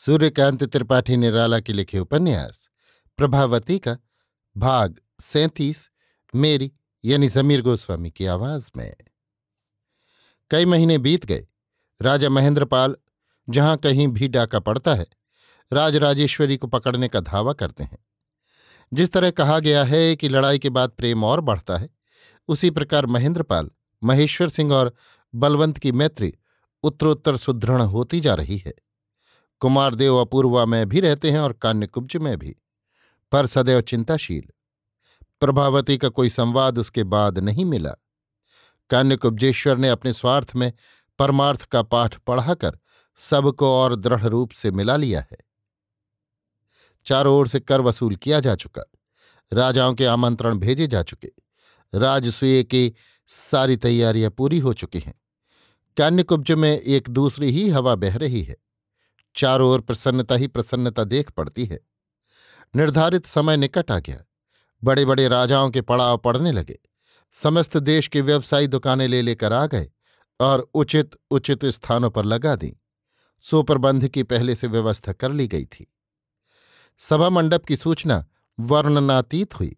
सूर्यकांत त्रिपाठी निराला के लिखे उपन्यास, प्रभावती का भाग सैतीस, मेरी यानी समीर गोस्वामी की आवाज़ में। कई महीने बीत गए। राजा महेंद्रपाल जहाँ कहीं भी डाका पड़ता है, राज राजेश्वरी को पकड़ने का धावा करते हैं। जिस तरह कहा गया है कि लड़ाई के बाद प्रेम और बढ़ता है, उसी प्रकार महेंद्रपाल, महेश्वर सिंह और बलवंत की मैत्री उत्तरोत्तर सुदृढ़ होती जा रही है। कुमारदेव अपूर्वा में भी रहते हैं और कान्यकुब्ज में भी। पर सदैव चिंताशील। प्रभावती का कोई संवाद उसके बाद नहीं मिला। कान्यकुब्जेश्वर ने अपने स्वार्थ में परमार्थ का पाठ पढ़ाकर सबको और दृढ़ रूप से मिला लिया है। चारों ओर से कर वसूल किया जा चुका। राजाओं के आमंत्रण भेजे जा चुके। राजसूय की सारी तैयारियाँ पूरी हो चुकी हैं। कान्यकुब्ज में एक दूसरी ही हवा बह रही है। चारों ओर प्रसन्नता ही प्रसन्नता देख पड़ती है। निर्धारित समय निकट आ गया। बड़े बड़े राजाओं के पड़ाव पड़ने लगे। समस्त देश के व्यवसायी दुकानें ले लेकर आ गए और उचित उचित स्थानों पर लगा दी। सुप्रबंध की पहले से व्यवस्था कर ली गई थी। सभा मंडप की सूचना वर्णनातीत हुई।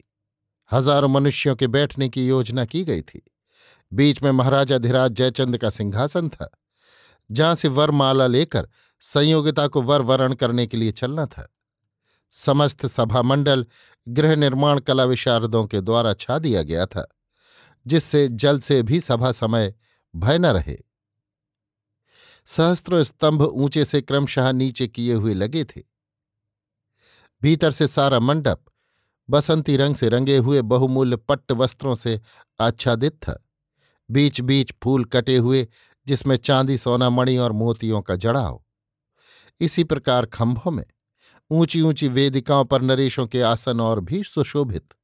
हज़ारों मनुष्यों के बैठने की योजना की गई थी। बीच में महाराजा धीराज जयचंद का सिंहासन था। जहाँ से वरमाला लेकर संयोगिता को वर वरण करने के लिए चलना था। समस्त सभा मंडल गृह निर्माण कला विशारदों के द्वारा छा दिया गया था, जिससे जल से भी सभा समय भय न रहे। सहस्त्रों स्तंभ ऊँचे से क्रमशः नीचे किए हुए लगे थे। भीतर से सारा मंडप बसंती रंग से रंगे हुए बहुमूल्य पट्ट वस्त्रों से आच्छादित था। बीच बीच फूल कटे हुए जिसमें चांदी सोना मणि और मोतियों का जड़ाव। इसी प्रकार खंभों में ऊँची ऊँची वेदिकाओं पर नरेशों के आसन और भी सुशोभित।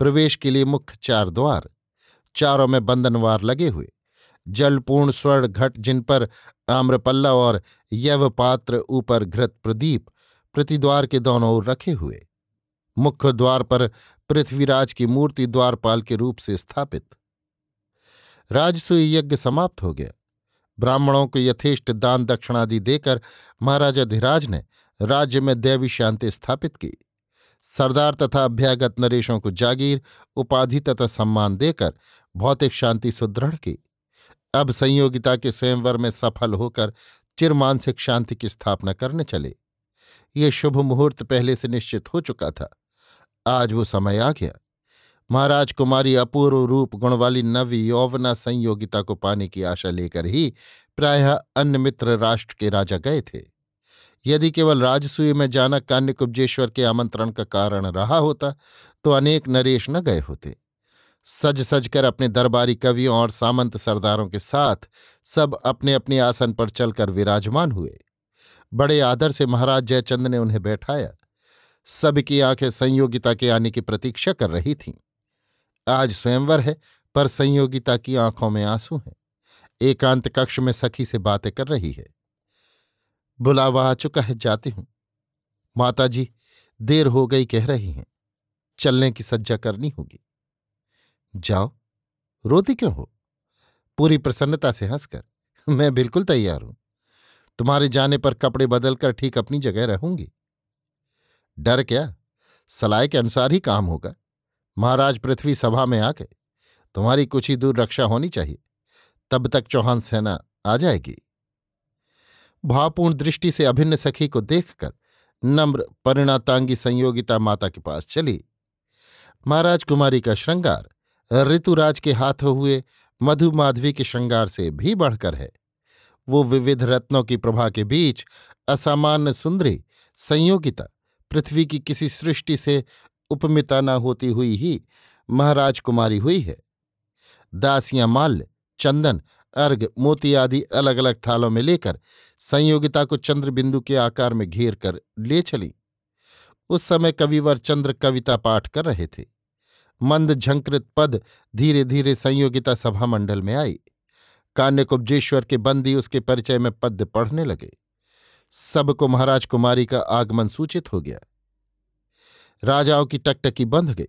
प्रवेश के लिए मुख्य चार द्वार, चारों में बंधनवार लगे हुए, जलपूर्ण स्वर्ण घट जिन पर आम्रपल्ला और यव पात्र ऊपर घृत प्रदीप प्रतिद्वार के दोनों ओर रखे हुए, मुख्य द्वार पर पृथ्वीराज की मूर्ति द्वारपाल के रूप से स्थापित। राजसूय यज्ञ समाप्त हो गया। ब्राह्मणों को यथेष्ट दान दक्षिणादि देकर महाराजा धीराज ने राज्य में दैवी शांति स्थापित की। सरदार तथा अभ्यागत नरेशों को जागीर, उपाधि तथा सम्मान देकर भौतिक शांति सुदृढ़ की। अब संयोगिता के स्वयंवर में सफल होकर चिरमानसिक शांति की स्थापना करने चले। ये शुभ मुहूर्त पहले से निश्चित हो चुका था। आज वो समय आ गया। महाराज कुमारी अपूर्व रूप गुण वाली नव यौवना संयोगिता को पाने की आशा लेकर ही प्रायः अन्य मित्र राष्ट्र के राजा गए थे। यदि केवल राजसूय में जाना कान्यकुब्जेश्वर के आमंत्रण का कारण रहा होता तो अनेक नरेश न गए होते। सज सज कर अपने दरबारी कवियों और सामंत सरदारों के साथ सब अपने अपने आसन पर चलकर विराजमान हुए। बड़े आदर से महाराज जयचंद ने उन्हें बैठाया। सबकी आँखें संयोगिता के आने की प्रतीक्षा कर रही थीं। आज स्वयंवर है, पर संयोगिता की आँखों में आँसू हैं। एकांत कक्ष में सखी से बातें कर रही है। बुलावा आ चुका है, जाती हूँ। माताजी, देर हो गई कह रही हैं। चलने की सज्जा करनी होगी। जाओ। रोती क्यों हो? पूरी प्रसन्नता से हंसकर। मैं बिल्कुल तैयार हूँ। तुम्हारे जाने पर कपड़े बदलकर ठीक अपनी जगह रहूँगी। डर क्या? सलाह के अनुसार ही काम होगा। महाराज पृथ्वी सभा में आ गए तुम्हारी कुछ ही दूर रक्षा होनी चाहिए। तब तक चौहान सेना आ जाएगी। भावपूर्ण दृष्टि से अभिन्न सखी को देखकर नम्र, परिणातांगी संयोगिता माता के पास चली। महाराज कुमारी का श्रृंगार ऋतुराज के हाथों हुए मधु माधवी के श्रृंगार से भी बढ़कर है। वो विविध रत्नों की प्रभा के बीच असामान्य सुंदरी संयोगिता पृथ्वी की किसी सृष्टि से उपमिता न होती हुई ही महाराज कुमारी हुई है। दासियाँ माल्य, चंदन, अर्घ, मोती आदि अलग अलग थालों में लेकर संयोगिता को चंद्र बिंदु के आकार में घेर कर ले चली। उस समय कविवर चंद्र कविता पाठ कर रहे थे। मंद झंकृत पद धीरे धीरे संयोगिता सभा मंडल में आई। कान्यकुब्जेश्वर के बंदी उसके परिचय में पद्य पढ़ने लगे। सबको महाराज कुमारी का आगमन सूचित हो गया। राजाओं की टकटकी बंध गई।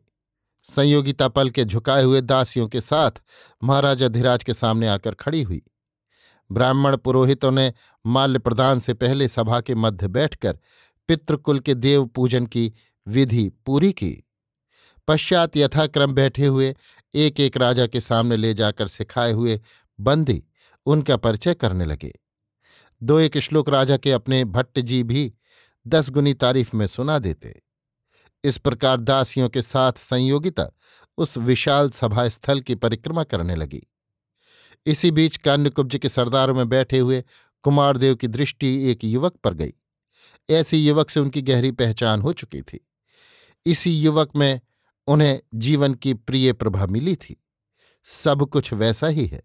संयोगिता पल के झुकाए हुए दासियों के साथ महाराज अधिराज के सामने आकर खड़ी हुई। ब्राह्मण पुरोहितों ने माल्य प्रदान से पहले सभा के मध्य बैठकर पितृकुल के देव पूजन की विधि पूरी की। पश्चात यथाक्रम बैठे हुए एक एक राजा के सामने ले जाकर सिखाए हुए बंदी उनका परिचय करने लगे। दो एक श्लोक राजा के अपने भट्ट जी भी दस गुनी तारीफ़ में सुना देते। इस प्रकार दासियों के साथ संयोगिता उस विशाल सभा स्थल की परिक्रमा करने लगी। इसी बीच कान्यकुब्ज के सरदारों में बैठे हुए कुमारदेव की दृष्टि एक युवक पर गई। ऐसी युवक से उनकी गहरी पहचान हो चुकी थी। इसी युवक में उन्हें जीवन की प्रिय प्रभा मिली थी। सब कुछ वैसा ही है।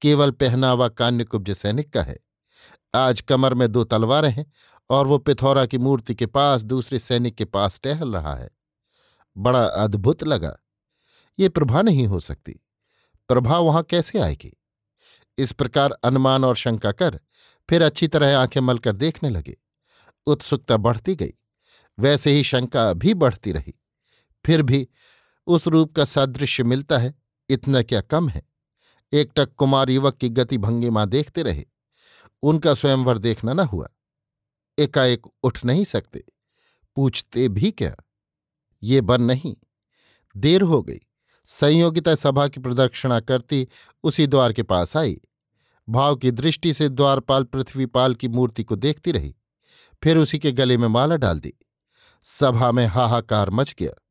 केवल पहनावा कान्यकुब्ज सैनिक का है। आज कमर में दो तलवारें हैं और वो पिथौरा की मूर्ति के पास दूसरे सैनिक के पास टहल रहा है। बड़ा अद्भुत लगा। ये प्रभा नहीं हो सकती। प्रभा वहाँ कैसे आएगी? इस प्रकार अनुमान और शंका कर फिर अच्छी तरह आँखें मलकर देखने लगे। उत्सुकता बढ़ती गई। वैसे ही शंका भी बढ़ती रही। फिर भी उस रूप का सादृश्य मिलता है, इतना क्या कम है? एकटक कुमार युवक की गति भंगिमा देखते रहे। उनका स्वयंवर देखना न हुआ। एकाएक उठ नहीं सकते। पूछते भी क्या? ये बन नहीं। देर हो गई। संयोगिता सभा की प्रदक्षिणा करती उसी द्वार के पास आई। भाव की दृष्टि से द्वारपाल पृथ्वीपाल की मूर्ति को देखती रही। फिर उसी के गले में माला डाल दी। सभा में हाहाकार मच गया।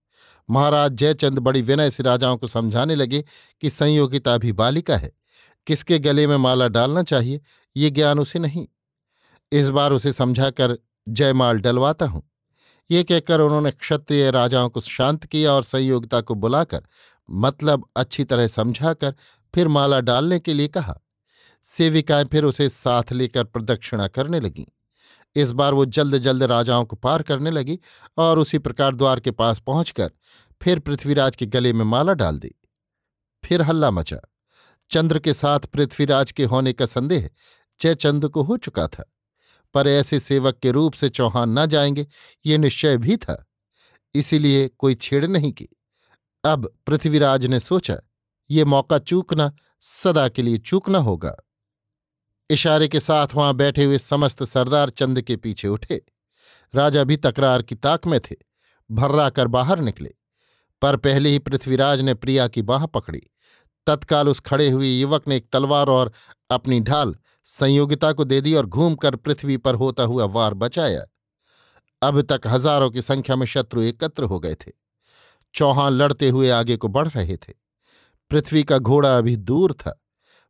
महाराज जयचंद बड़ी विनय से राजाओं को समझाने लगे कि संयोगिता भी बालिका है। किसके गले में माला डालना चाहिए, ये ज्ञान उसे नहीं। इस बार उसे समझाकर जयमाल डलवाता हूँ। ये कहकर उन्होंने क्षत्रिय राजाओं को शांत किया और संयोगिता को बुलाकर मतलब अच्छी तरह समझाकर, फिर माला डालने के लिए कहा। सेविकाएँ फिर उसे साथ लेकर प्रदक्षिणा करने लगीं। इस बार वो जल्द जल्द राजाओं को पार करने लगी और उसी प्रकार द्वार के पास पहुंचकर फिर पृथ्वीराज के गले में माला डाल दी। फिर हल्ला मचा। चंद्र के साथ पृथ्वीराज के होने का संदेह जयचंद को हो चुका था। पर ऐसे सेवक के रूप से चौहान न जाएँगे, ये निश्चय भी था। इसीलिए कोई छेड़ नहीं की। अब पृथ्वीराज ने सोचा, ये मौका चूकना सदा के लिए चूकना होगा। इशारे के साथ वहाँ बैठे हुए समस्त सरदार चंद के पीछे उठे। राजा भी तकरार की ताक में थे, भर्रा कर बाहर निकले। पर पहले ही पृथ्वीराज ने प्रिया की बाह पकड़ी। तत्काल उस खड़े हुए युवक ने एक तलवार और अपनी ढाल संयोगिता को दे दी और घूमकर पृथ्वी पर होता हुआ वार बचाया। अब तक हज़ारों की संख्या में शत्रु एकत्र हो गए थे। चौहान लड़ते हुए आगे को बढ़ रहे थे। पृथ्वी का घोड़ा अभी दूर था,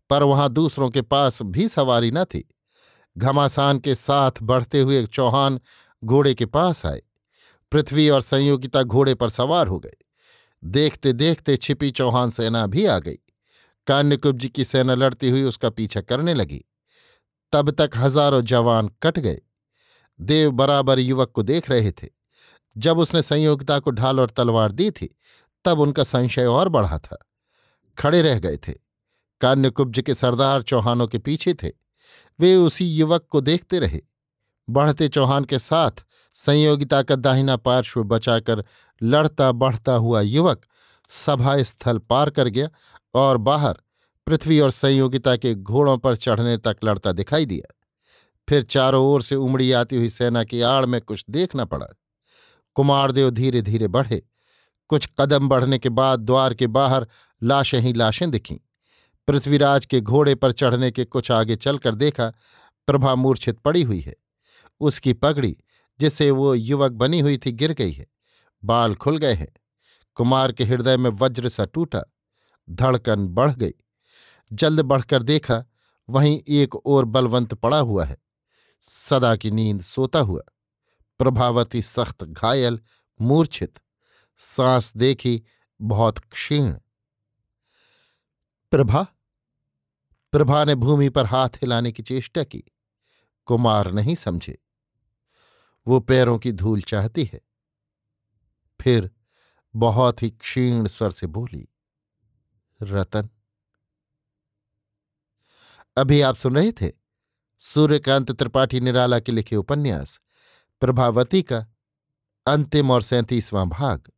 पर वहाँ दूसरों के पास भी सवारी न थी। घमासान के साथ बढ़ते हुए चौहान घोड़े के पास आए। पृथ्वी और संयोगिता घोड़े पर सवार हो गए। देखते देखते छिपी चौहान सेना भी आ गई। कान्यकुब्ज की सेना लड़ती हुई उसका पीछा करने लगी। तब तक हज़ारों जवान कट गए। देव बराबर युवक को देख रहे थे। जब उसने संयोगिता को ढाल और तलवार दी थी, तब उनका संशय और बढ़ा था। खड़े रह गए थे। कान्यकुब्ज के सरदार चौहानों के पीछे थे। वे उसी युवक को देखते रहे। बढ़ते चौहान के साथ संयोगिता का दाहिना पार्श्व बचाकर लड़ता बढ़ता हुआ युवक सभा स्थल पार कर गया और बाहर पृथ्वी और संयोगिता के घोड़ों पर चढ़ने तक लड़ता दिखाई दिया। फिर चारों ओर से उमड़ी आती हुई सेना की आड़ में कुछ देखना पड़ा। कुमारदेव धीरे धीरे बढ़े। कुछ कदम बढ़ने के बाद द्वार के बाहर लाशें ही लाशें दिखीं। पृथ्वीराज के घोड़े पर चढ़ने के कुछ आगे चलकर देखा, प्रभा मूर्छित पड़ी हुई है। उसकी पगड़ी, जिससे वो युवक बनी हुई थी, गिर गई है। बाल खुल गए हैं। कुमार के हृदय में वज्र सा टूटा। धड़कन बढ़ गई। जल्द बढ़कर देखा, वहीं एक और बलवंत पड़ा हुआ है। सदा की नींद सोता हुआ, प्रभावती सख्त घायल, मूर्छित, सांस देखी, बहुत क्षीण। प्रभा? प्रभा ने भूमि पर हाथ हिलाने की चेष्टा की। कुमार नहीं समझे। वो पैरों की धूल चाहती है। फिर बहुत ही क्षीण स्वर से बोली, रतन अभी आप सुन रहे थे सूर्यकांत त्रिपाठी निराला के लिखे उपन्यास, प्रभावती का अंतिम और सैंतीसवां भाग,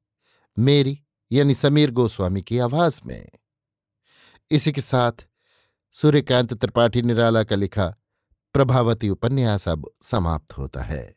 मेरी यानी समीर गोस्वामी की आवाज़ में। इसी के साथ सूर्यकांत त्रिपाठी निराला का लिखा प्रभावती उपन्यास अब समाप्त होता है।